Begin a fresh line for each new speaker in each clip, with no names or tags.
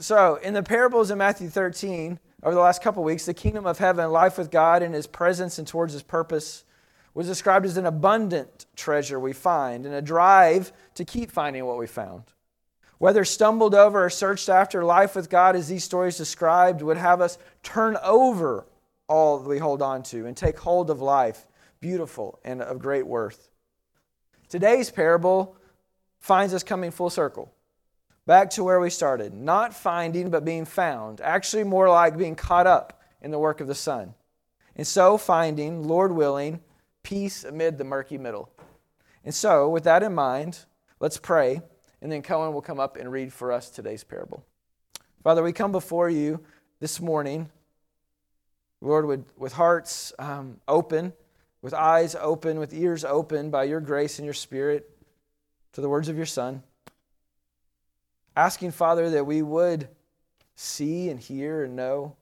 So, in the parables in Matthew 13, over the last couple weeks, the kingdom of heaven, life with God and his presence and towards his purpose, was described as an abundant treasure we find and a drive to keep finding what we found. Whether stumbled over or searched after, life with God, as these stories described, would have us turn over all we hold on to and take hold of life, beautiful and of great worth. Today's parable finds us coming full circle, back to where we started. Not finding, but being found. Actually, more like being caught up in the work of the Son. And so, finding, Lord willing, peace amid the murky middle. And so, with that in mind, let's pray, and then Cohen will come up and read for us today's parable. Father, we come before you this morning, Lord, with, with hearts um, open, with eyes open, with ears open by your grace and your spirit to the words of your Son. Asking, Father, that we would see and hear and know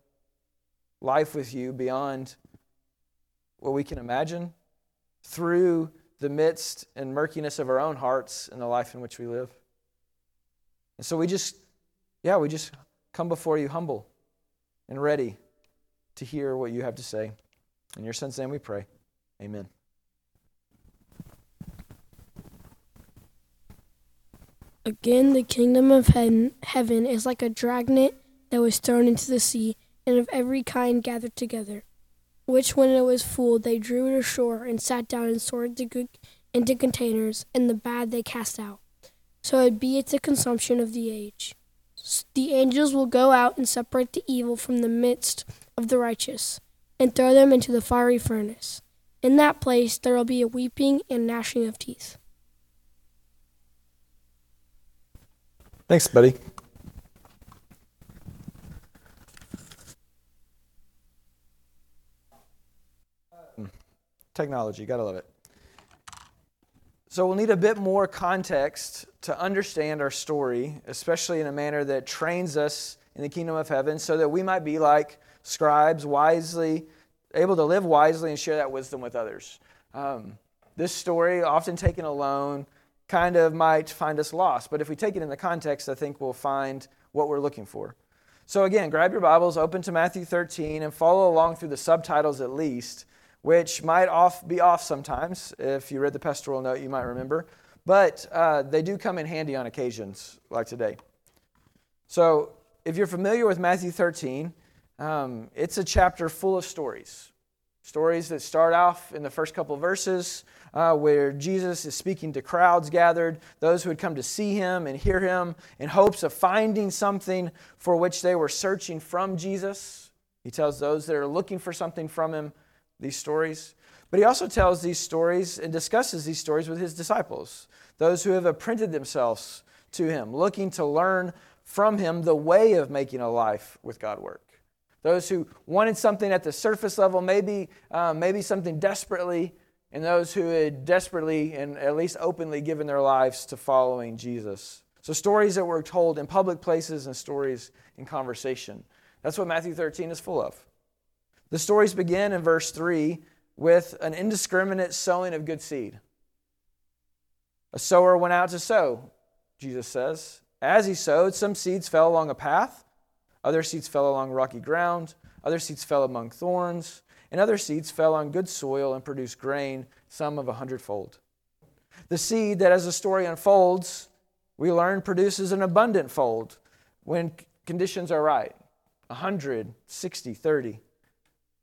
life with you beyond what we can imagine through the midst and murkiness of our own hearts and the life in which we live. And so we just, yeah, we just come before you humble and ready to hear what you have to say. In your son's name we pray. Amen.
Again, the kingdom of heaven is like a dragnet that was thrown into the sea, and of every kind gathered together which when it was full they drew it ashore and sat down and sorted the good into containers, and the bad they cast out. So it be at the consummation of the age. The angels will go out and separate the evil from the midst of the righteous, and throw them into the fiery furnace. In that place there will be a weeping and gnashing of teeth.
Thanks, buddy. Technology, gotta love it. So we'll need a bit more context to understand our story, especially in a manner that trains us in the kingdom of heaven, so that we might be like scribes, wisely, able to live wisely and share that wisdom with others. Um, this story, often taken alone, kind of might find us lost, but if we take it in the context, I think we'll find what we're looking for. So, again, grab your Bibles, open to Matthew 13, and follow along through the subtitles at least which might off, be off sometimes. If you read the pastoral note, you might remember. But uh, they do come in handy on occasions like today. So, if you're familiar with Matthew 13, um, it's a chapter full of stories. Stories that start off in the first couple verses uh, where Jesus is speaking to crowds gathered, those who had come to see him and hear him in hopes of finding something for which they were searching from Jesus. He tells those that are looking for something from him these stories. But he also tells these stories and discusses these stories with his disciples, those who have apprenticed themselves to him, looking to learn from him the way of making a life with God work. Those who wanted something at the surface level, maybe, um, maybe something desperately, and those who had desperately and at least openly given their lives to following Jesus. So, stories that were told in public places and stories in conversation. That's what Matthew 13 is full of. The stories begin in verse 3 with an indiscriminate sowing of good seed. A sower went out to sow, Jesus says. As he sowed, some seeds fell along a path, other seeds fell along rocky ground, other seeds fell among thorns, and other seeds fell on good soil and produced grain, some of a hundredfold. The seed that, as the story unfolds, we learn produces an abundant fold when conditions are right 100, 60, 30.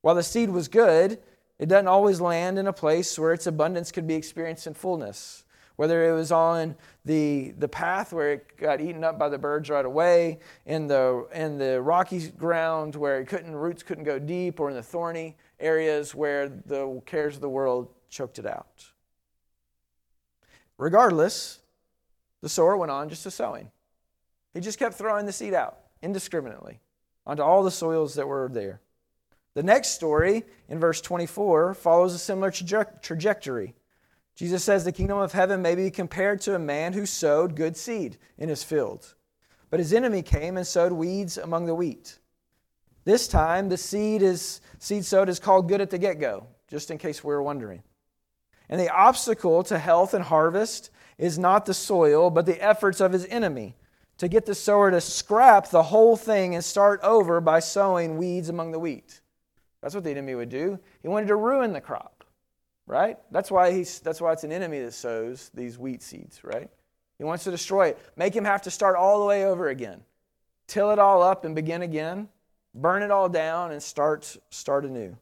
While the seed was good, it doesn't always land in a place where its abundance could be experienced in fullness. Whether it was on the, the path where it got eaten up by the birds right away, in the, in the rocky ground where it couldn't, roots couldn't go deep, or in the thorny areas where the cares of the world choked it out. Regardless, the sower went on just to sowing. He just kept throwing the seed out indiscriminately onto all the soils that were there. The next story in verse 24 follows a similar traje- trajectory. Jesus says the kingdom of heaven may be compared to a man who sowed good seed in his field. But his enemy came and sowed weeds among the wheat. This time, the seed is seed sowed is called good at the get-go, just in case we were wondering. And the obstacle to health and harvest is not the soil, but the efforts of his enemy to get the sower to scrap the whole thing and start over by sowing weeds among the wheat. That's what the enemy would do. He wanted to ruin the crop, right? That's why, he's, that's why it's an enemy that sows these wheat seeds, right? He wants to destroy it, make him have to start all the way over again, till it all up and begin again, burn it all down and start, start anew.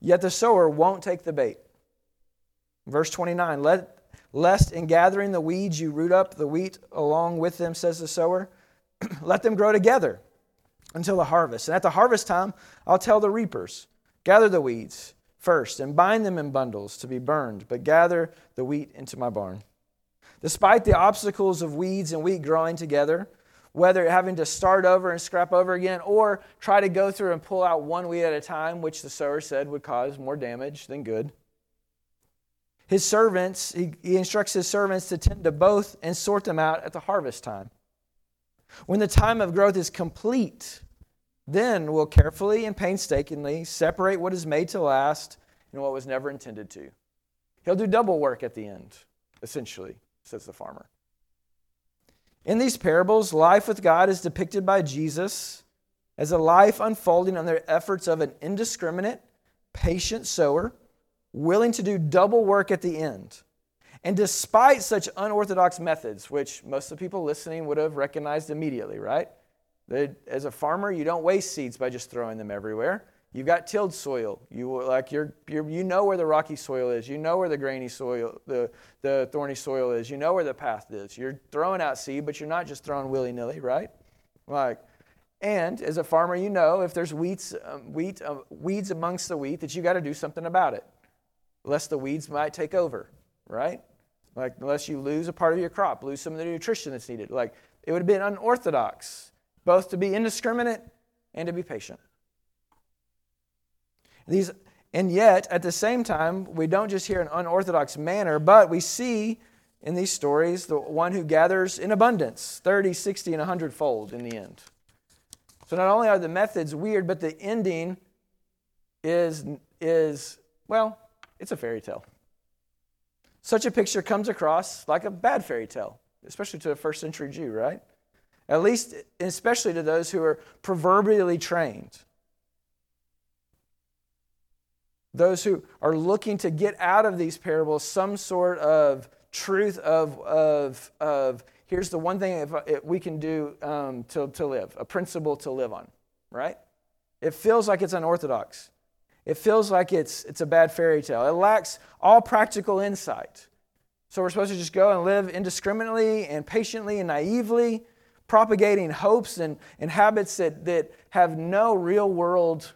Yet the sower won't take the bait. Verse 29 Let, Lest in gathering the weeds you root up the wheat along with them, says the sower. Let them grow together until the harvest. And at the harvest time, I'll tell the reapers gather the weeds first and bind them in bundles to be burned, but gather the wheat into my barn. Despite the obstacles of weeds and wheat growing together, whether having to start over and scrap over again or try to go through and pull out one weed at a time, which the sower said would cause more damage than good. His servants, he, he instructs his servants to tend to both and sort them out at the harvest time. When the time of growth is complete, then we'll carefully and painstakingly separate what is made to last and what was never intended to. He'll do double work at the end, essentially, says the farmer. In these parables, life with God is depicted by Jesus as a life unfolding under the efforts of an indiscriminate, patient sower, willing to do double work at the end. And despite such unorthodox methods, which most of the people listening would have recognized immediately, right? As a farmer, you don't waste seeds by just throwing them everywhere. You've got tilled soil. You like you're, you're, you know where the rocky soil is. You know where the grainy soil, the, the thorny soil is. You know where the path is. You're throwing out seed, but you're not just throwing willy nilly, right? Like, and as a farmer, you know if there's weeds, um, wheat, uh, weeds amongst the wheat that you got to do something about it, lest the weeds might take over, right? Like, unless you lose a part of your crop, lose some of the nutrition that's needed. Like, it would have been unorthodox, both to be indiscriminate and to be patient. These, and yet, at the same time, we don't just hear an unorthodox manner, but we see in these stories the one who gathers in abundance 30, 60, and 100 fold in the end. So not only are the methods weird, but the ending is, is well, it's a fairy tale. Such a picture comes across like a bad fairy tale, especially to a first century Jew, right? At least, especially to those who are proverbially trained. Those who are looking to get out of these parables some sort of truth of, of, of here's the one thing if, we can do um, to, to live, a principle to live on, right? It feels like it's unorthodox. It feels like it's, it's a bad fairy tale. It lacks all practical insight. So we're supposed to just go and live indiscriminately and patiently and naively, propagating hopes and, and habits that, that have no real world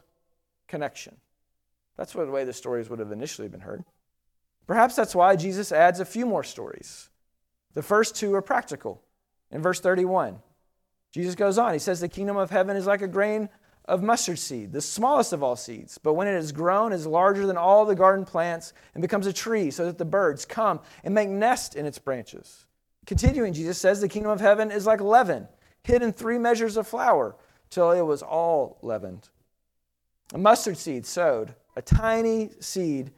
connection. That's what the way the stories would have initially been heard. Perhaps that's why Jesus adds a few more stories. The first two are practical. In verse 31, Jesus goes on. He says, The kingdom of heaven is like a grain of mustard seed, the smallest of all seeds, but when it is grown, is larger than all the garden plants and becomes a tree, so that the birds come and make nest in its branches. Continuing, Jesus says, the kingdom of heaven is like leaven, hid in three measures of flour, till it was all leavened. A mustard seed sowed, a tiny seed,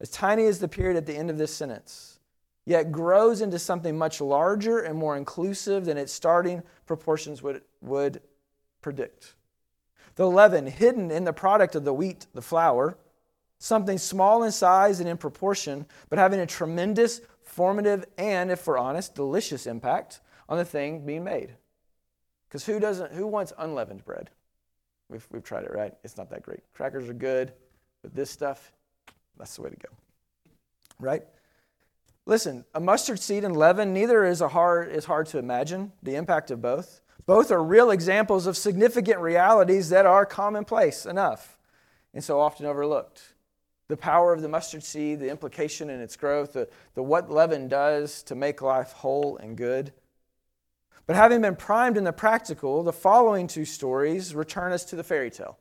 as tiny as the period at the end of this sentence, yet grows into something much larger and more inclusive than its starting proportions would, would predict. The leaven hidden in the product of the wheat, the flour, something small in size and in proportion, but having a tremendous, formative, and, if we're honest, delicious impact on the thing being made. Because who doesn't who wants unleavened bread? We've, we've tried it, right? It's not that great. Crackers are good, but this stuff, that's the way to go. Right? Listen, a mustard seed and leaven, neither is a hard is hard to imagine the impact of both. Both are real examples of significant realities that are commonplace enough and so often overlooked. The power of the mustard seed, the implication in its growth, the, the what leaven does to make life whole and good. But having been primed in the practical, the following two stories return us to the fairy tale.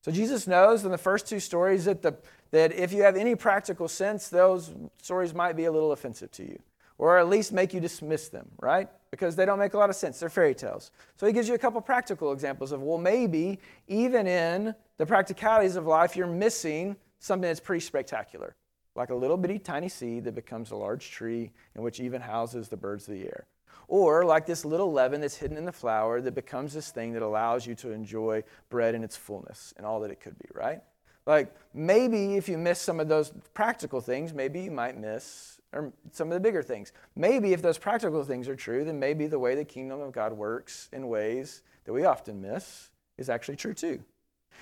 So Jesus knows in the first two stories that, the, that if you have any practical sense, those stories might be a little offensive to you or at least make you dismiss them, right? Because they don't make a lot of sense. They're fairy tales. So he gives you a couple practical examples of, well, maybe even in the practicalities of life, you're missing something that's pretty spectacular. like a little bitty tiny seed that becomes a large tree and which even houses the birds of the air. Or like this little leaven that's hidden in the flour that becomes this thing that allows you to enjoy bread in its fullness and all that it could be, right? Like maybe if you miss some of those practical things, maybe you might miss or some of the bigger things. Maybe if those practical things are true, then maybe the way the kingdom of God works in ways that we often miss is actually true too.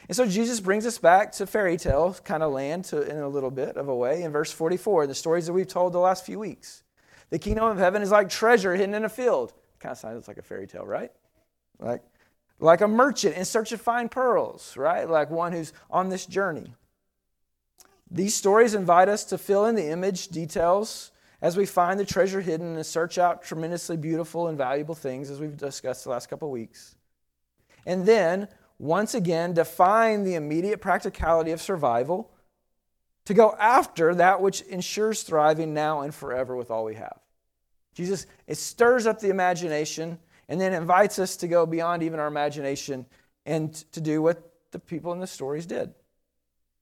And so Jesus brings us back to fairy tale kind of land to, in a little bit of a way in verse 44, the stories that we've told the last few weeks. The kingdom of heaven is like treasure hidden in a field. Kind of sounds like a fairy tale, right? Like, like a merchant in search of fine pearls, right? Like one who's on this journey. These stories invite us to fill in the image details as we find the treasure hidden and search out tremendously beautiful and valuable things, as we've discussed the last couple weeks. And then, once again, define the immediate practicality of survival to go after that which ensures thriving now and forever with all we have. Jesus, it stirs up the imagination and then invites us to go beyond even our imagination and to do what the people in the stories did.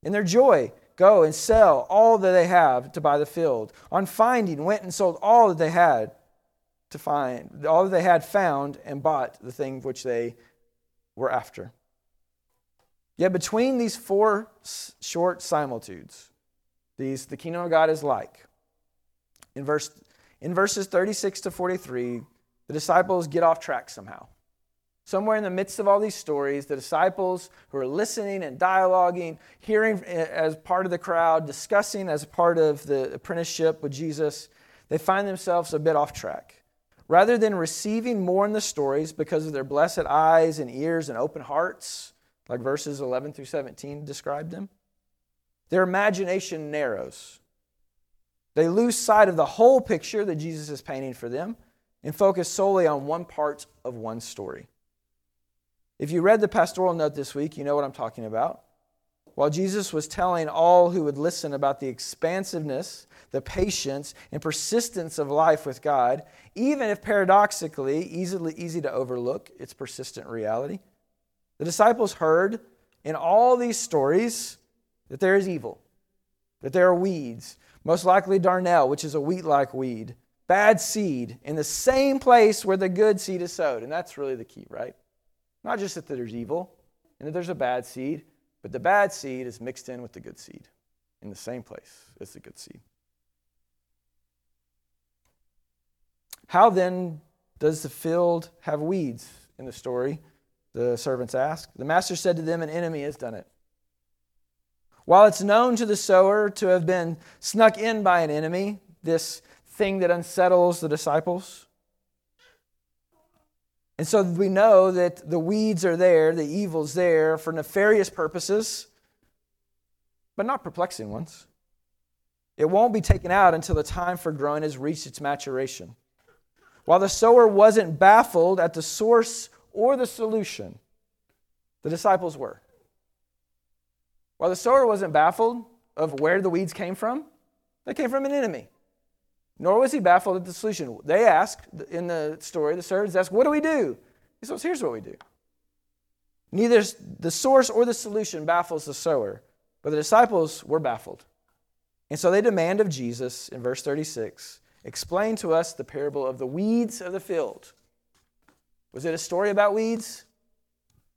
In their joy, go and sell all that they have to buy the field. On finding, went and sold all that they had to find, all that they had found, and bought the thing which they were after. Yet between these four short similitudes, these the kingdom of God is like. In verse in verses 36 to 43, the disciples get off track somehow. Somewhere in the midst of all these stories, the disciples who are listening and dialoguing, hearing eh, as part of the crowd, discussing as part of the apprenticeship with Jesus, they find themselves a bit off track. Rather than receiving more in the stories because of their blessed eyes and ears and open hearts, like verses 11 through 17 describe them, their imagination narrows. They lose sight of the whole picture that Jesus is painting for them and focus solely on one part of one story. If you read the pastoral note this week, you know what I'm talking about. While Jesus was telling all who would listen about the expansiveness the patience and persistence of life with God, even if paradoxically easily easy to overlook its persistent reality. The disciples heard in all these stories that there is evil, that there are weeds, most likely darnel, which is a wheat like weed, bad seed in the same place where the good seed is sowed. And that's really the key, right? Not just that there's evil and that there's a bad seed, but the bad seed is mixed in with the good seed in the same place as the good seed. How then does the field have weeds in the story? The servants asked. The master said to them, An enemy has done it. While it's known to the sower to have been snuck in by an enemy, this thing that unsettles the disciples, and so we know that the weeds are there, the evil's there for nefarious purposes, but not perplexing ones. It won't be taken out until the time for growing has reached its maturation. While the sower wasn't baffled at the source or the solution, the disciples were. While the sower wasn't baffled of where the weeds came from, they came from an enemy. Nor was he baffled at the solution. They asked in the story, the servants asked, What do we do? He says, Here's what we do. Neither the source or the solution baffles the sower, but the disciples were baffled. And so they demand of Jesus in verse 36 explain to us the parable of the weeds of the field. Was it a story about weeds?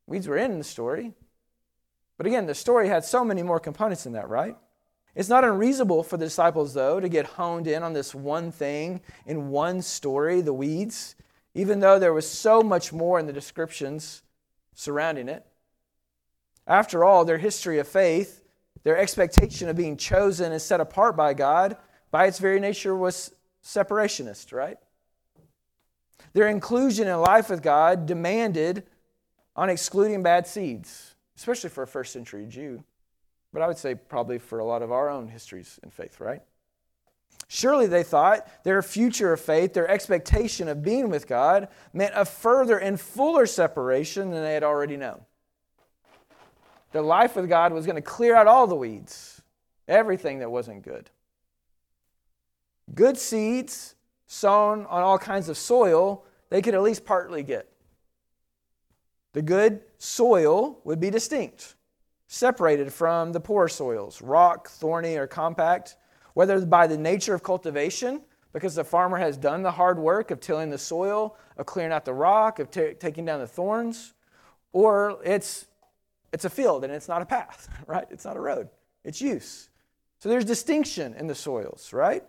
Weeds were in the story. But again, the story had so many more components in that, right? It's not unreasonable for the disciples, though, to get honed in on this one thing in one story, the weeds, even though there was so much more in the descriptions surrounding it. After all, their history of faith, their expectation of being chosen and set apart by God, by its very nature was separationist, right? Their inclusion in life with God demanded on excluding bad seeds, especially for a first century Jew. But I would say probably for a lot of our own histories in faith, right? Surely they thought their future of faith, their expectation of being with God, meant a further and fuller separation than they had already known. Their life with God was going to clear out all the weeds, everything that wasn't good. Good seeds sown on all kinds of soil, they could at least partly get. The good soil would be distinct, separated from the poor soils, rock, thorny, or compact, whether by the nature of cultivation, because the farmer has done the hard work of tilling the soil, of clearing out the rock, of t- taking down the thorns, or it's, it's a field and it's not a path, right? It's not a road, it's use. So there's distinction in the soils, right?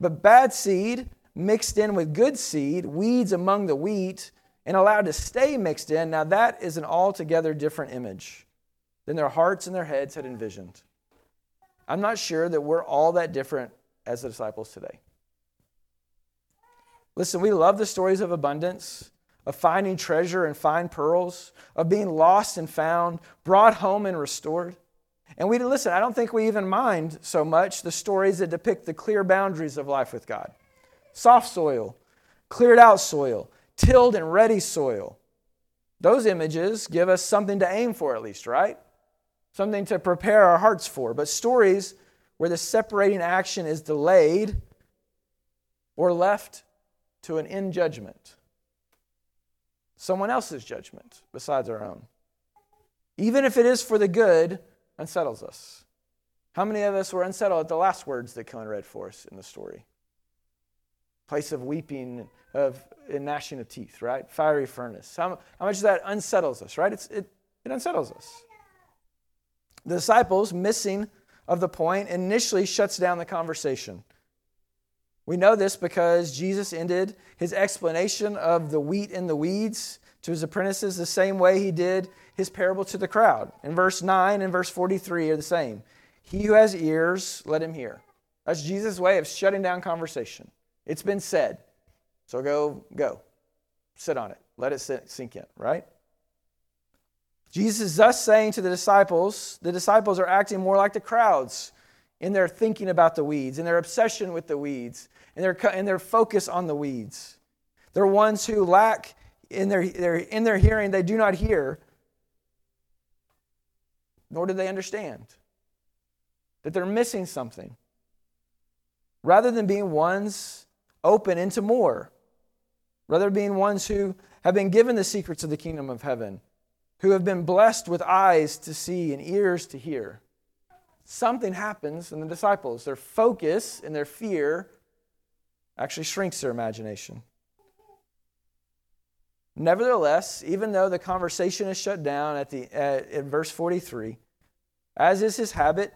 But bad seed mixed in with good seed, weeds among the wheat, and allowed to stay mixed in, now that is an altogether different image than their hearts and their heads had envisioned. I'm not sure that we're all that different as the disciples today. Listen, we love the stories of abundance, of finding treasure and fine pearls, of being lost and found, brought home and restored. And we listen, I don't think we even mind so much the stories that depict the clear boundaries of life with God. Soft soil, cleared out soil, tilled and ready soil. Those images give us something to aim for, at least, right? Something to prepare our hearts for. But stories where the separating action is delayed or left to an in judgment, someone else's judgment besides our own, even if it is for the good, unsettles us. How many of us were unsettled at the last words that Cohen read for us in the story? Place of weeping, of and gnashing of teeth, right? Fiery furnace. How, how much that unsettles us, right? It's, it, it unsettles us. The disciples, missing of the point, initially shuts down the conversation. We know this because Jesus ended his explanation of the wheat and the weeds to his apprentices the same way he did his parable to the crowd. In verse 9 and verse 43 are the same. He who has ears, let him hear. That's Jesus' way of shutting down conversation. It's been said. So go, go. Sit on it. Let it sink in, right? Jesus is thus saying to the disciples, the disciples are acting more like the crowds in their thinking about the weeds, in their obsession with the weeds, in their, in their focus on the weeds. They're ones who lack in their, their, in their hearing, they do not hear, nor do they understand that they're missing something. Rather than being ones open into more, rather being ones who have been given the secrets of the kingdom of heaven, who have been blessed with eyes to see and ears to hear. Something happens in the disciples. Their focus and their fear actually shrinks their imagination. Nevertheless, even though the conversation is shut down at the at, in verse 43, as is his habit,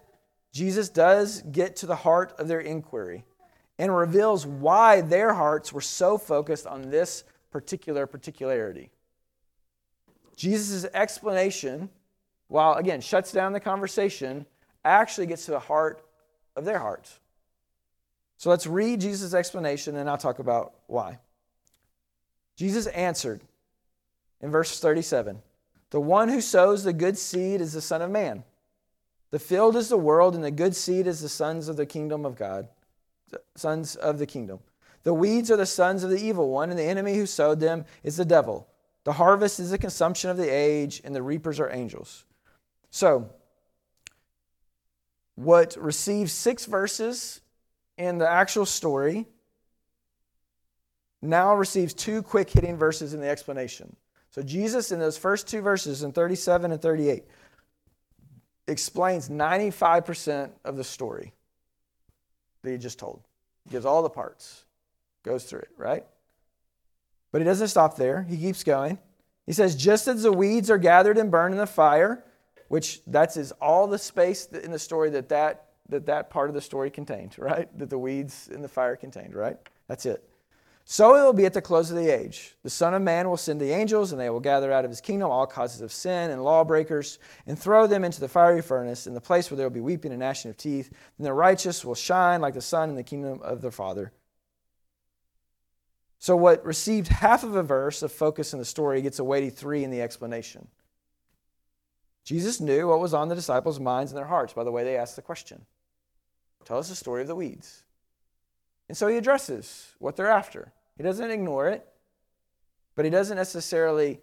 Jesus does get to the heart of their inquiry and reveals why their hearts were so focused on this particular particularity. Jesus' explanation, while again shuts down the conversation, actually gets to the heart of their hearts. So let's read Jesus' explanation and I'll talk about why. Jesus answered, in verse 37 The one who sows the good seed is the Son of Man. The field is the world, and the good seed is the sons of the kingdom of God, sons of the kingdom. The weeds are the sons of the evil one, and the enemy who sowed them is the devil. The harvest is the consummation of the age, and the reapers are angels. So, what receives six verses in the actual story now receives two quick hitting verses in the explanation. So Jesus, in those first two verses, in 37 and 38, explains 95% of the story that he just told. He gives all the parts, goes through it, right? But he doesn't stop there. He keeps going. He says, just as the weeds are gathered and burned in the fire, which that's is all the space in the story that that, that that part of the story contained, right? That the weeds in the fire contained, right? That's it. So it will be at the close of the age. The Son of Man will send the angels, and they will gather out of his kingdom all causes of sin and lawbreakers, and throw them into the fiery furnace, in the place where there will be weeping and gnashing of teeth. And the righteous will shine like the sun in the kingdom of their Father. So, what received half of a verse of focus in the story gets a weighty three in the explanation. Jesus knew what was on the disciples' minds and their hearts by the way they asked the question Tell us the story of the weeds. And so he addresses what they're after. He doesn't ignore it, but he doesn't necessarily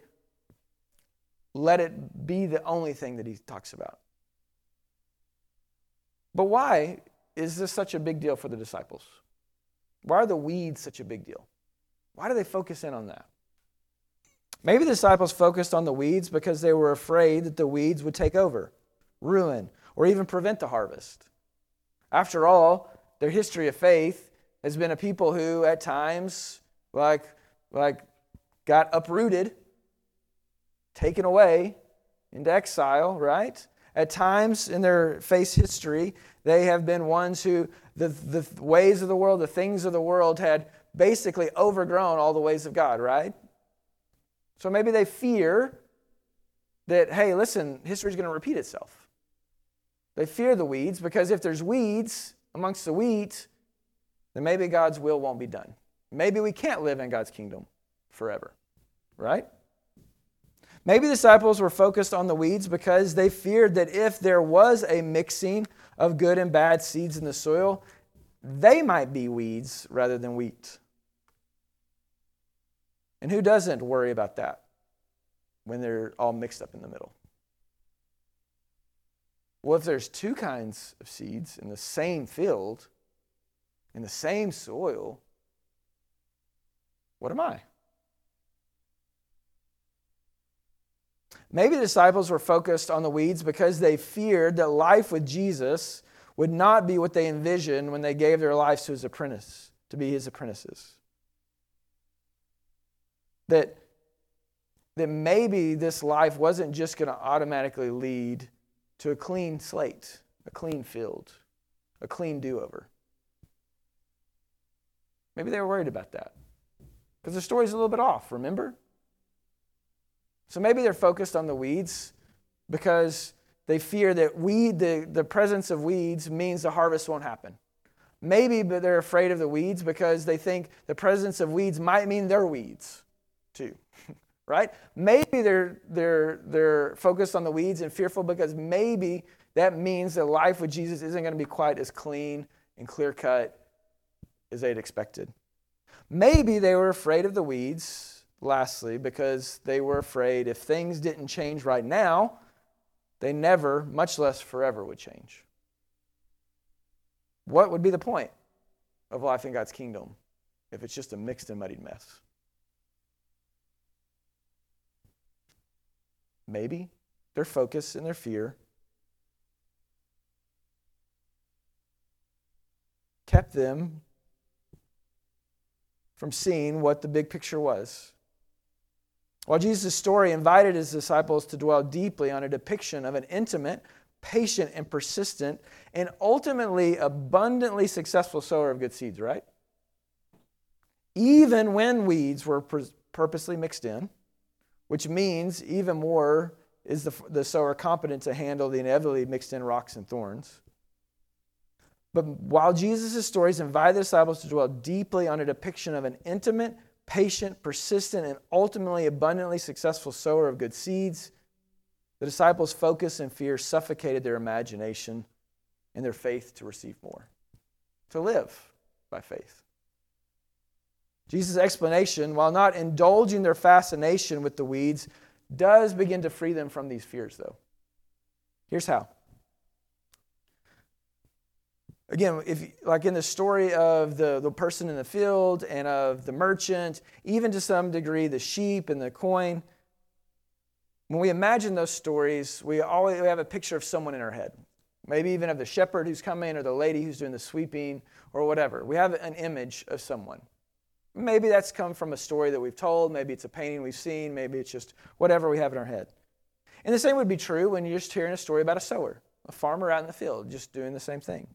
let it be the only thing that he talks about. But why is this such a big deal for the disciples? Why are the weeds such a big deal? Why do they focus in on that? Maybe the disciples focused on the weeds because they were afraid that the weeds would take over, ruin, or even prevent the harvest. After all, their history of faith has been a people who, at times, like, like got uprooted, taken away into exile, right? At times in their face history, they have been ones who the, the ways of the world, the things of the world had basically overgrown all the ways of God, right? So maybe they fear that, hey, listen, history is going to repeat itself. They fear the weeds because if there's weeds amongst the wheat, then maybe God's will won't be done. Maybe we can't live in God's kingdom forever, right? Maybe disciples were focused on the weeds because they feared that if there was a mixing of good and bad seeds in the soil, they might be weeds rather than wheat. And who doesn't worry about that when they're all mixed up in the middle? Well, if there's two kinds of seeds in the same field, in the same soil, what am I? Maybe the disciples were focused on the weeds because they feared that life with Jesus would not be what they envisioned when they gave their lives to his apprentice, to be his apprentices. That, that maybe this life wasn't just going to automatically lead to a clean slate, a clean field, a clean do over. Maybe they were worried about that. Because the story's a little bit off, remember? So maybe they're focused on the weeds because they fear that weed, the, the presence of weeds means the harvest won't happen. Maybe but they're afraid of the weeds because they think the presence of weeds might mean they're weeds too. right? Maybe they're, they're, they're focused on the weeds and fearful because maybe that means that life with Jesus isn't going to be quite as clean and clear cut as they'd expected. Maybe they were afraid of the weeds lastly, because they were afraid if things didn't change right now, they never, much less forever, would change. What would be the point of life in God's kingdom if it's just a mixed and muddied mess? Maybe their focus and their fear kept them from seeing what the big picture was. While Jesus' story invited his disciples to dwell deeply on a depiction of an intimate, patient, and persistent, and ultimately abundantly successful sower of good seeds, right? Even when weeds were purposely mixed in, which means even more is the, the sower competent to handle the inevitably mixed in rocks and thorns. But while Jesus' stories invite the disciples to dwell deeply on a depiction of an intimate, patient, persistent, and ultimately abundantly successful sower of good seeds, the disciples' focus and fear suffocated their imagination and their faith to receive more, to live by faith. Jesus' explanation, while not indulging their fascination with the weeds, does begin to free them from these fears, though. Here's how Again, if like in the story of the, the person in the field and of the merchant, even to some degree the sheep and the coin, when we imagine those stories, we always we have a picture of someone in our head. Maybe even of the shepherd who's coming or the lady who's doing the sweeping or whatever. We have an image of someone. Maybe that's come from a story that we've told, maybe it's a painting we've seen, maybe it's just whatever we have in our head. And the same would be true when you're just hearing a story about a sower, a farmer out in the field, just doing the same thing.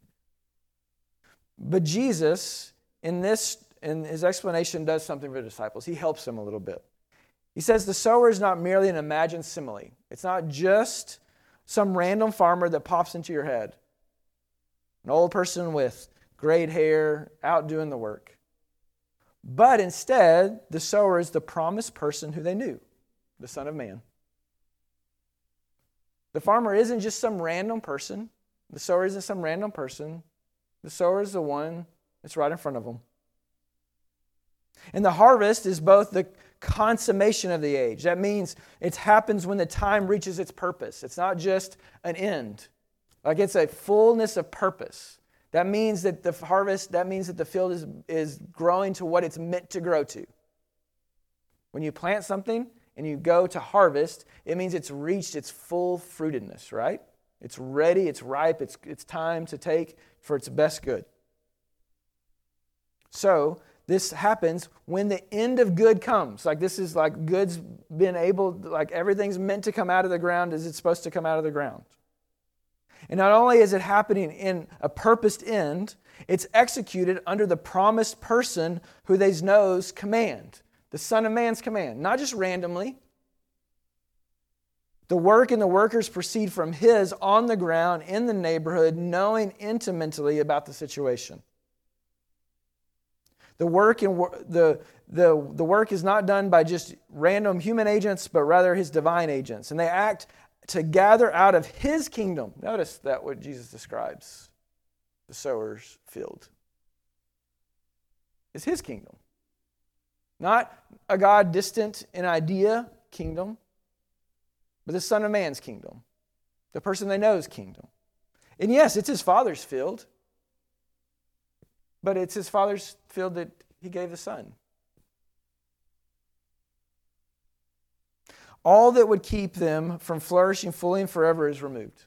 But Jesus, in this, in his explanation, does something for the disciples. He helps them a little bit. He says the sower is not merely an imagined simile. It's not just some random farmer that pops into your head. An old person with grayed hair out doing the work. But instead, the sower is the promised person who they knew, the Son of Man. The farmer isn't just some random person. The sower isn't some random person. The sower is the one that's right in front of them. And the harvest is both the consummation of the age. That means it happens when the time reaches its purpose. It's not just an end, like it's a fullness of purpose. That means that the harvest, that means that the field is, is growing to what it's meant to grow to. When you plant something and you go to harvest, it means it's reached its full fruitedness, right? It's ready, it's ripe, it's, it's time to take for its best good. So, this happens when the end of good comes. Like, this is like good's been able, like, everything's meant to come out of the ground as it's supposed to come out of the ground. And not only is it happening in a purposed end, it's executed under the promised person who they know's command, the Son of Man's command, not just randomly. The work and the workers proceed from his on the ground in the neighborhood, knowing intimately about the situation. The work, and the, the, the work is not done by just random human agents, but rather his divine agents. And they act to gather out of his kingdom. Notice that what Jesus describes the sower's field. is his kingdom. Not a God distant in idea kingdom, but the Son of Man's kingdom, the person they know's kingdom. And yes, it's his father's field, but it's his father's field that he gave the Son. All that would keep them from flourishing fully and forever is removed.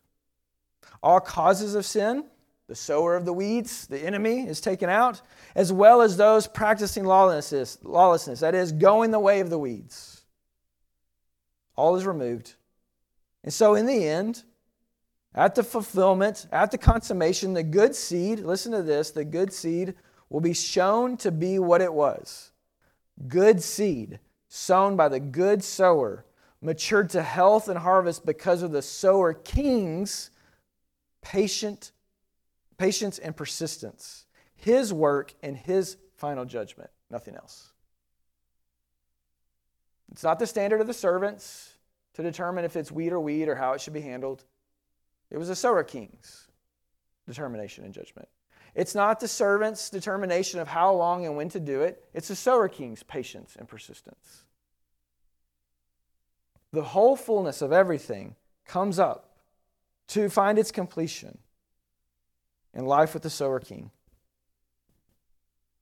All causes of sin, the sower of the weeds, the enemy, is taken out, as well as those practicing lawlessness, lawlessness, that is, going the way of the weeds. All is removed. And so, in the end, at the fulfillment, at the consummation, the good seed, listen to this, the good seed will be shown to be what it was good seed, sown by the good sower, matured to health and harvest because of the sower king's patient patience and persistence, his work and his final judgment, nothing else. It's not the standard of the servants to determine if it's wheat or weed or how it should be handled. It was the sower king's determination and judgment. It's not the servant's determination of how long and when to do it. It's the sower king's patience and persistence. The whole fullness of everything comes up to find its completion in life with the sower king.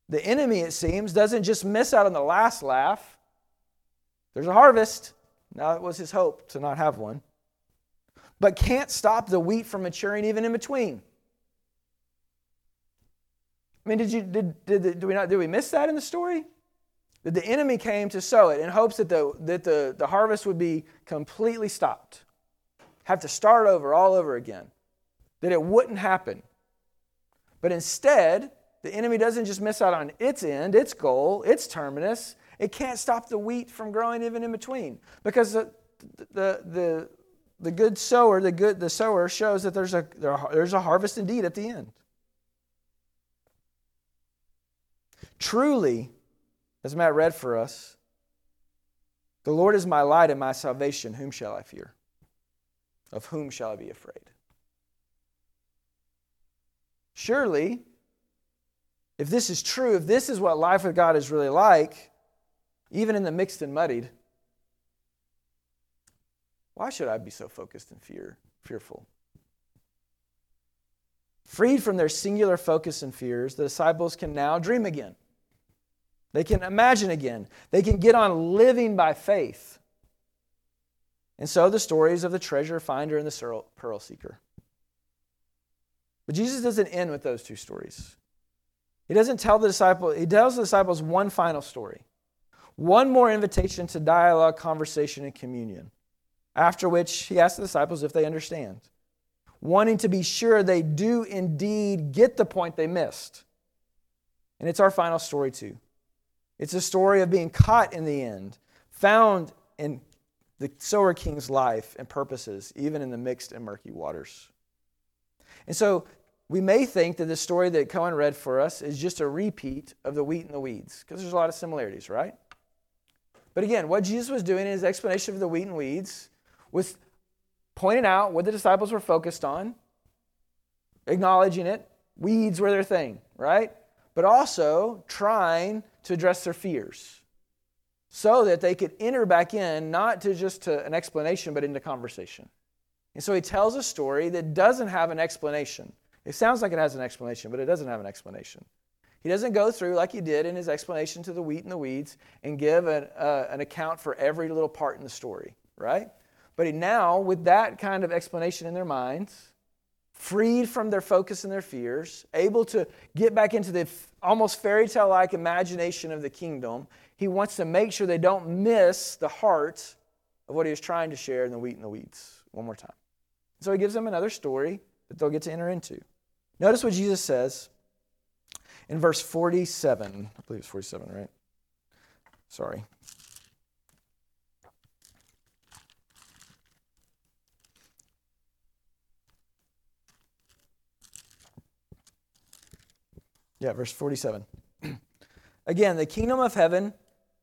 The enemy, it seems, doesn't just miss out on the last laugh. There's a harvest. Now, it was his hope to not have one. But can't stop the wheat from maturing even in between. I mean, did you did, did, did we not did we miss that in the story? That the enemy came to sow it in hopes that the that the, the harvest would be completely stopped. Have to start over all over again. That it wouldn't happen. But instead, the enemy doesn't just miss out on its end, its goal, its terminus. It can't stop the wheat from growing even in between because the, the, the, the good sower, the good the sower shows that there's a there's a harvest indeed at the end. Truly, as Matt read for us, the Lord is my light and my salvation. Whom shall I fear? Of whom shall I be afraid? Surely, if this is true, if this is what life with God is really like, even in the mixed and muddied, why should I be so focused and fear, fearful? Freed from their singular focus and fears, the disciples can now dream again. They can imagine again. They can get on living by faith. And so the stories of the treasure finder and the pearl seeker. But Jesus doesn't end with those two stories. He doesn't tell the disciple, he tells the disciples one final story. One more invitation to dialogue, conversation, and communion. After which he asks the disciples if they understand, wanting to be sure they do indeed get the point they missed. And it's our final story, too. It's a story of being caught in the end, found in the sower king's life and purposes, even in the mixed and murky waters. And so we may think that the story that Cohen read for us is just a repeat of the wheat and the weeds, because there's a lot of similarities, right? But again, what Jesus was doing in his explanation of the wheat and weeds was pointing out what the disciples were focused on, acknowledging it. Weeds were their thing, right? But also trying to address their fears so that they could enter back in, not to just to an explanation, but into conversation. And so he tells a story that doesn't have an explanation. It sounds like it has an explanation, but it doesn't have an explanation. He doesn't go through like he did in his explanation to the wheat and the weeds and give an, uh, an account for every little part in the story, right? But he now, with that kind of explanation in their minds, freed from their focus and their fears, able to get back into the almost fairy tale like imagination of the kingdom. He wants to make sure they don't miss the heart of what he was trying to share in the wheat and the weeds. One more time. So he gives them another story that they'll get to enter into. Notice what Jesus says in verse 47. I believe it's 47, right? Sorry. Yeah, verse 47. Again, the kingdom of heaven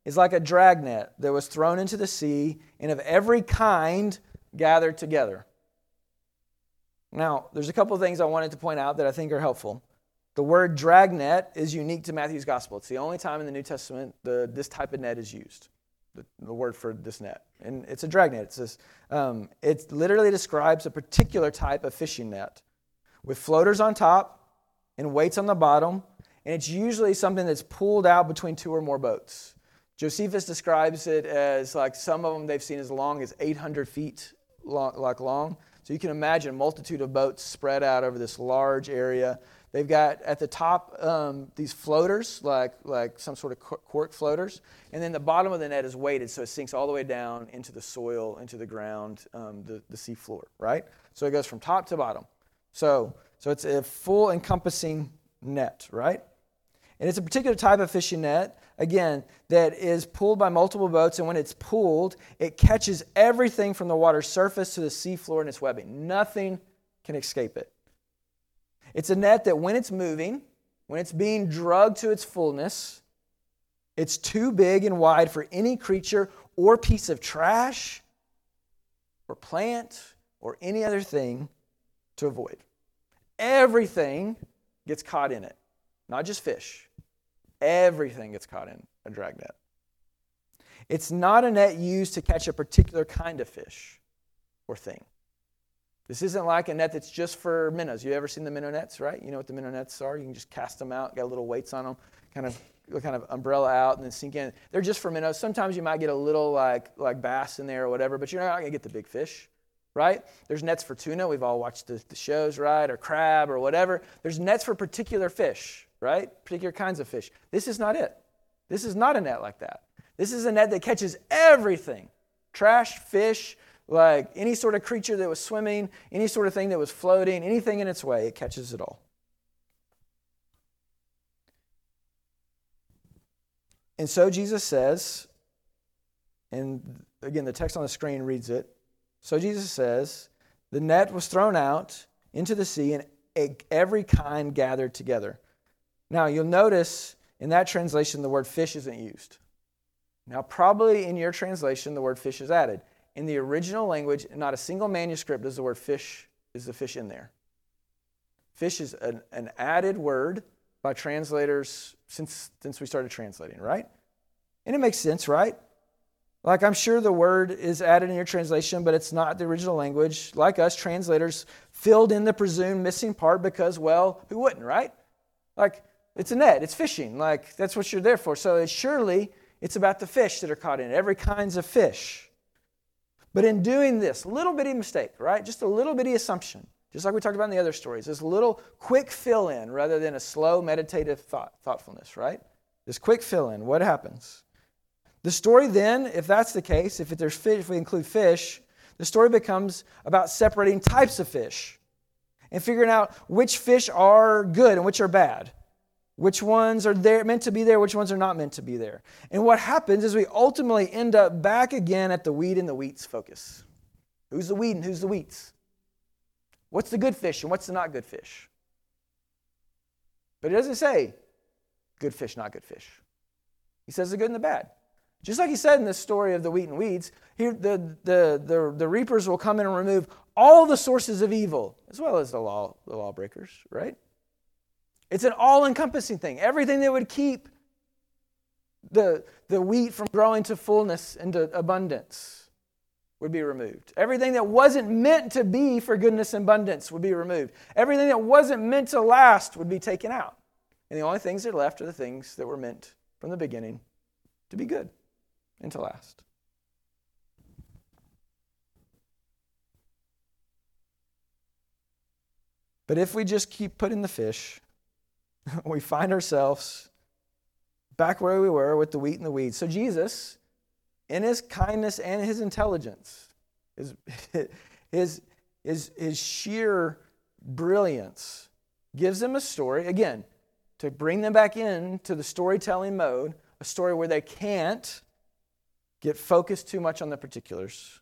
is like a dragnet that was thrown into the sea and of every kind gathered together. Now, there's a couple of things I wanted to point out that I think are helpful. The word dragnet is unique to Matthew's gospel. It's the only time in the New Testament the, this type of net is used, the, the word for this net. And it's a dragnet. It's this, um, it literally describes a particular type of fishing net with floaters on top and weights on the bottom. And it's usually something that's pulled out between two or more boats. Josephus describes it as like some of them they've seen as long as 800 feet long, like long. So you can imagine a multitude of boats spread out over this large area. They've got at the top um, these floaters, like, like some sort of cork floaters, and then the bottom of the net is weighted so it sinks all the way down into the soil, into the ground, um, the, the sea floor, right? So it goes from top to bottom. So, so it's a full encompassing net, right? And it's a particular type of fishing net, again, that is pulled by multiple boats. And when it's pulled, it catches everything from the water's surface to the seafloor in its webbing. Nothing can escape it. It's a net that when it's moving, when it's being drugged to its fullness, it's too big and wide for any creature or piece of trash or plant or any other thing to avoid. Everything gets caught in it, not just fish. Everything gets caught in a dragnet. It's not a net used to catch a particular kind of fish or thing. This isn't like a net that's just for minnows. You ever seen the minnow nets, right? You know what the minnow nets are? You can just cast them out, got little weights on them, kind of kind of umbrella out and then sink in. They're just for minnows. Sometimes you might get a little like like bass in there or whatever, but you're not going to get the big fish, right? There's nets for tuna. We've all watched the, the shows, right? Or crab or whatever. There's nets for particular fish, right? Particular kinds of fish. This is not it. This is not a net like that. This is a net that catches everything trash, fish, like any sort of creature that was swimming, any sort of thing that was floating, anything in its way, it catches it all. And so Jesus says, and again, the text on the screen reads it. So Jesus says, the net was thrown out into the sea, and every kind gathered together. Now, you'll notice in that translation the word fish isn't used. Now, probably in your translation, the word fish is added. In the original language, not a single manuscript does the word fish, is the fish in there. Fish is an, an added word by translators since, since we started translating, right? And it makes sense, right? Like, I'm sure the word is added in your translation, but it's not the original language. Like us, translators filled in the presumed missing part because, well, who wouldn't, right? Like, it's a net, it's fishing. Like, that's what you're there for. So it's surely it's about the fish that are caught in it, every kinds of fish. But in doing this, little bitty mistake, right? Just a little bitty assumption, just like we talked about in the other stories, this little quick fill in rather than a slow meditative thought, thoughtfulness, right? This quick fill in, what happens? The story then, if that's the case, if there's fish, if we include fish, the story becomes about separating types of fish and figuring out which fish are good and which are bad. Which ones are there meant to be there, which ones are not meant to be there. And what happens is we ultimately end up back again at the weed and the wheats focus. Who's the weed and who's the wheats? What's the good fish and what's the not good fish? But it doesn't say good fish, not good fish. He says the good and the bad. Just like he said in this story of the wheat and weeds, here the, the, the, the reapers will come in and remove all the sources of evil, as well as the law, the lawbreakers, right? It's an all encompassing thing. Everything that would keep the, the wheat from growing to fullness and to abundance would be removed. Everything that wasn't meant to be for goodness and abundance would be removed. Everything that wasn't meant to last would be taken out. And the only things that are left are the things that were meant from the beginning to be good and to last. But if we just keep putting the fish, we find ourselves back where we were with the wheat and the weeds. So Jesus, in his kindness and his intelligence, his, his, his, his sheer brilliance, gives them a story, again, to bring them back into the storytelling mode, a story where they can't get focused too much on the particulars.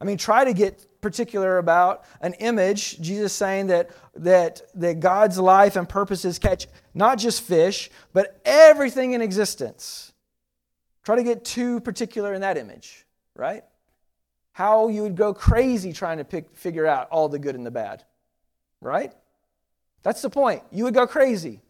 I mean, try to get particular about an image. Jesus saying that, that, that God's life and purposes catch not just fish, but everything in existence. Try to get too particular in that image, right? How you would go crazy trying to pick, figure out all the good and the bad, right? That's the point. You would go crazy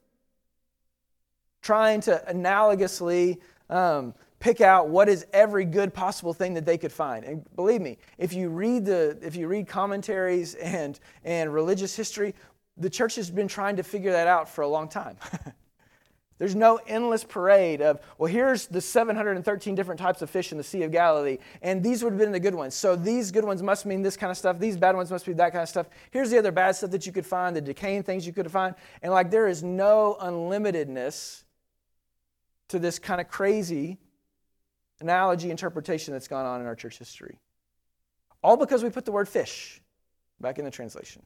trying to analogously um, pick out what is every good possible thing that they could find. And believe me, if you read the if you read commentaries and and religious history, the church has been trying to figure that out for a long time. There's no endless parade of, well, here's the 713 different types of fish in the Sea of Galilee, and these would have been the good ones. So these good ones must mean this kind of stuff. These bad ones must be that kind of stuff. Here's the other bad stuff that you could find, the decaying things you could find. And like there is no unlimitedness to this kind of crazy analogy interpretation that's gone on in our church history. All because we put the word fish back in the translation.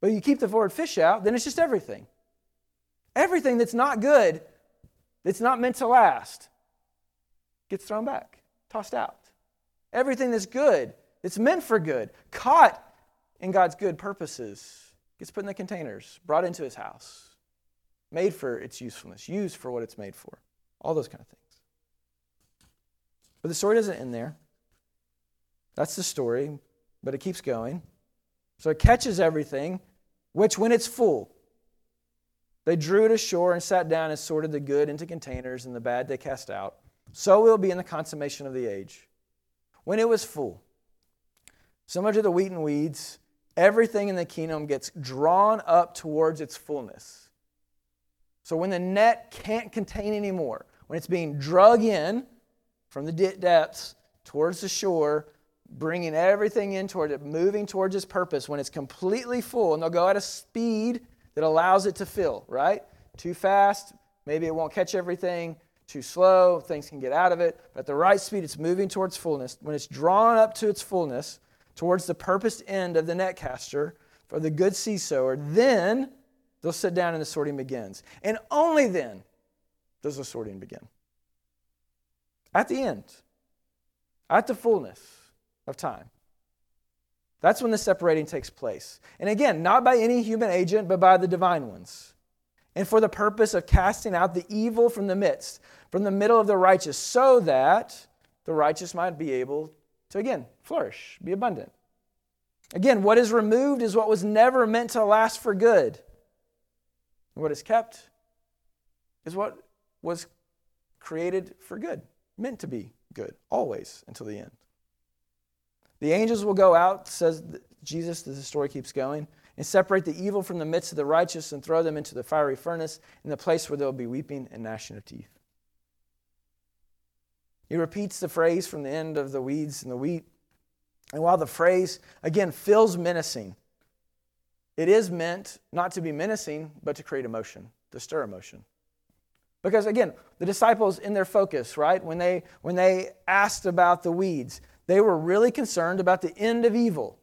But you keep the word fish out, then it's just everything. Everything that's not good, that's not meant to last, gets thrown back, tossed out. Everything that's good, that's meant for good, caught in God's good purposes, gets put in the containers, brought into his house, made for its usefulness, used for what it's made for. All those kind of things. But the story doesn't end there. That's the story, but it keeps going. So it catches everything, which when it's full, they drew it ashore and sat down and sorted the good into containers and the bad they cast out. So it will be in the consummation of the age. When it was full, similar to the wheat and weeds, everything in the kingdom gets drawn up towards its fullness. So when the net can't contain anymore, when it's being drug in, from the depths towards the shore, bringing everything in toward it, moving towards its purpose when it's completely full. And they'll go at a speed that allows it to fill, right? Too fast, maybe it won't catch everything. Too slow, things can get out of it. But at the right speed, it's moving towards fullness. When it's drawn up to its fullness, towards the purposed end of the net caster for the good sea sower, then they'll sit down and the sorting begins. And only then does the sorting begin at the end, at the fullness of time. That's when the separating takes place. And again, not by any human agent, but by the divine ones. And for the purpose of casting out the evil from the midst, from the middle of the righteous, so that the righteous might be able to, again, flourish, be abundant. Again, what is removed is what was never meant to last for good. What is kept is what was created for good meant to be good, always until the end. The angels will go out, says Jesus, as the story keeps going, and separate the evil from the midst of the righteous and throw them into the fiery furnace in the place where there will be weeping and gnashing of teeth. He repeats the phrase from the end of the weeds and the wheat. And while the phrase, again, feels menacing, it is meant not to be menacing, but to create emotion, to stir emotion. Because again, the disciples in their focus, right? When they when they asked about the weeds, they were really concerned about the end of evil,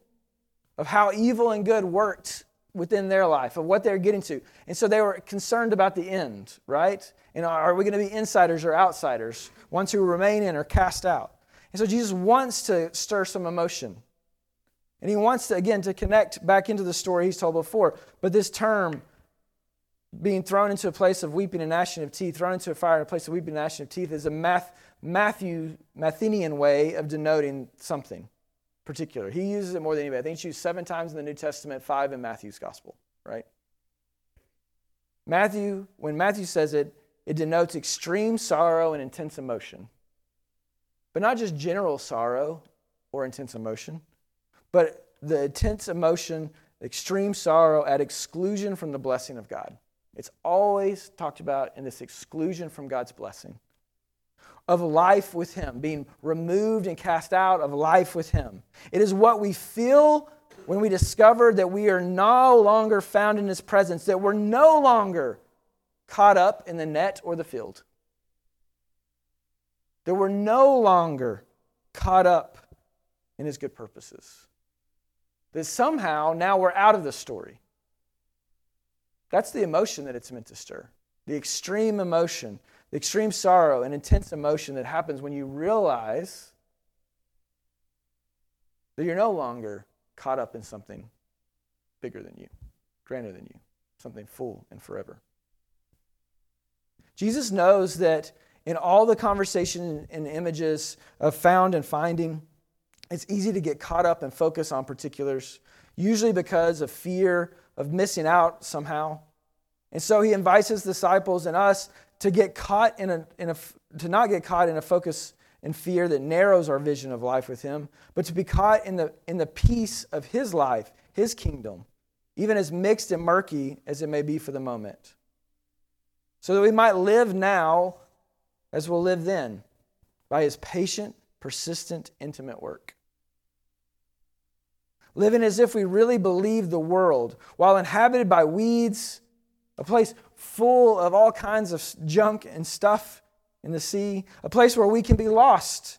of how evil and good worked within their life, of what they're getting to. And so they were concerned about the end, right? And are we going to be insiders or outsiders, ones who remain in or cast out? And so Jesus wants to stir some emotion. And he wants to, again, to connect back into the story he's told before. But this term, being thrown into a place of weeping and gnashing of teeth, thrown into a fire in a place of weeping and gnashing of teeth, is a math, Matthew, Mathenian way of denoting something particular. He uses it more than anybody. I think it's used seven times in the New Testament, five in Matthew's gospel, right? Matthew, when Matthew says it, it denotes extreme sorrow and intense emotion. But not just general sorrow or intense emotion, but the intense emotion, extreme sorrow at exclusion from the blessing of God. It's always talked about in this exclusion from God's blessing of life with Him, being removed and cast out of life with Him. It is what we feel when we discover that we are no longer found in His presence, that we're no longer caught up in the net or the field, that we're no longer caught up in His good purposes, that somehow now we're out of the story. That's the emotion that it's meant to stir. The extreme emotion, the extreme sorrow and intense emotion that happens when you realize that you're no longer caught up in something bigger than you, grander than you, something full and forever. Jesus knows that in all the conversation and images of found and finding, it's easy to get caught up and focus on particulars, usually because of fear of missing out somehow. And so he invites his disciples and us to get caught in a, in a to not get caught in a focus and fear that narrows our vision of life with him, but to be caught in the in the peace of his life, his kingdom, even as mixed and murky as it may be for the moment. So that we might live now as we'll live then by his patient, persistent, intimate work. Living as if we really believe the world, while inhabited by weeds, a place full of all kinds of junk and stuff in the sea, a place where we can be lost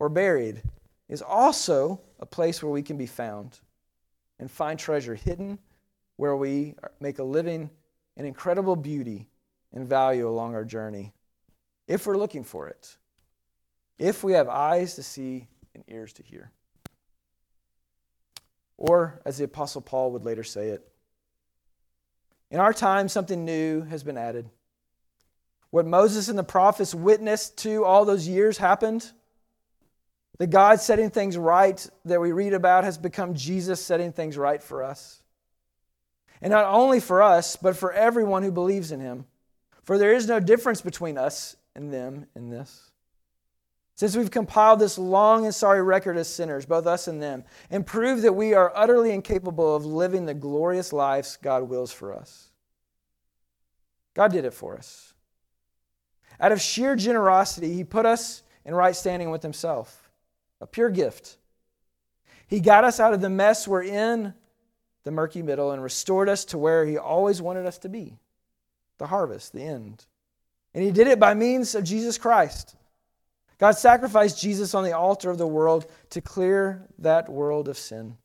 or buried, is also a place where we can be found and find treasure hidden where we make a living in incredible beauty and value along our journey if we're looking for it, if we have eyes to see and ears to hear. Or, as the Apostle Paul would later say it, in our time, something new has been added. What Moses and the prophets witnessed to all those years happened. The God setting things right that we read about has become Jesus setting things right for us. And not only for us, but for everyone who believes in him. For there is no difference between us and them in this. Since we've compiled this long and sorry record as sinners, both us and them, and proved that we are utterly incapable of living the glorious lives God wills for us. God did it for us. Out of sheer generosity, He put us in right standing with Himself, a pure gift. He got us out of the mess we're in, the murky middle, and restored us to where He always wanted us to be the harvest, the end. And He did it by means of Jesus Christ. God sacrificed Jesus on the altar of the world to clear that world of sin.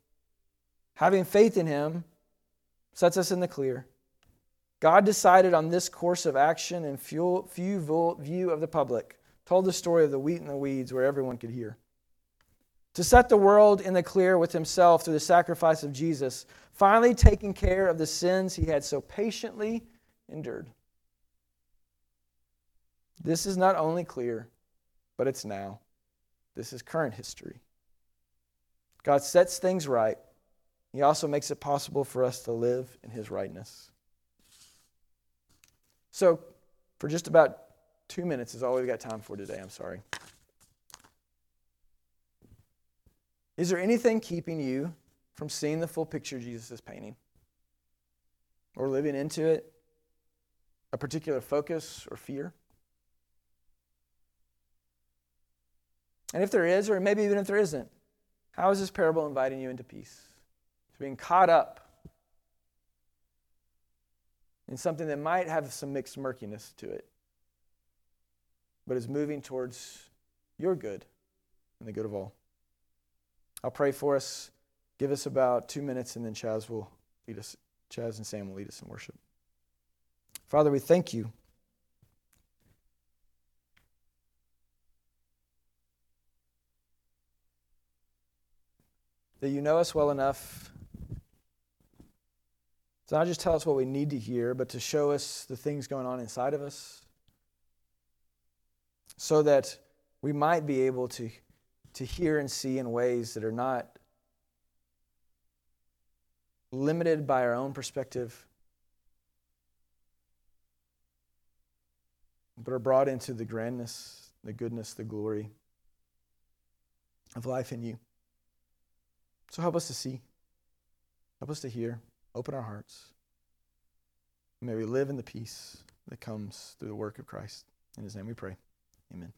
Having faith in Him sets us in the clear. God decided on this course of action in few, view of the public, told the story of the wheat and the weeds where everyone could hear. To set the world in the clear with himself through the sacrifice of Jesus, finally taking care of the sins he had so patiently endured. This is not only clear, but it's now. This is current history. God sets things right. He also makes it possible for us to live in his rightness. So, for just about two minutes is all we've got time for today. I'm sorry. Is there anything keeping you from seeing the full picture Jesus is painting? Or living into it? A particular focus or fear? And if there is, or maybe even if there isn't, how is this parable inviting you into peace? To being caught up in something that might have some mixed murkiness to it, but is moving towards your good and the good of all. I'll pray for us. Give us about two minutes, and then Chaz will lead us. Chaz and Sam will lead us in worship. Father, we thank you. That you know us well enough to not just tell us what we need to hear, but to show us the things going on inside of us so that we might be able to, to hear and see in ways that are not limited by our own perspective, but are brought into the grandness, the goodness, the glory of life in you. So help us to see, help us to hear. Open our hearts. May we live in the peace that comes through the work of Christ. In his name we pray. Amen.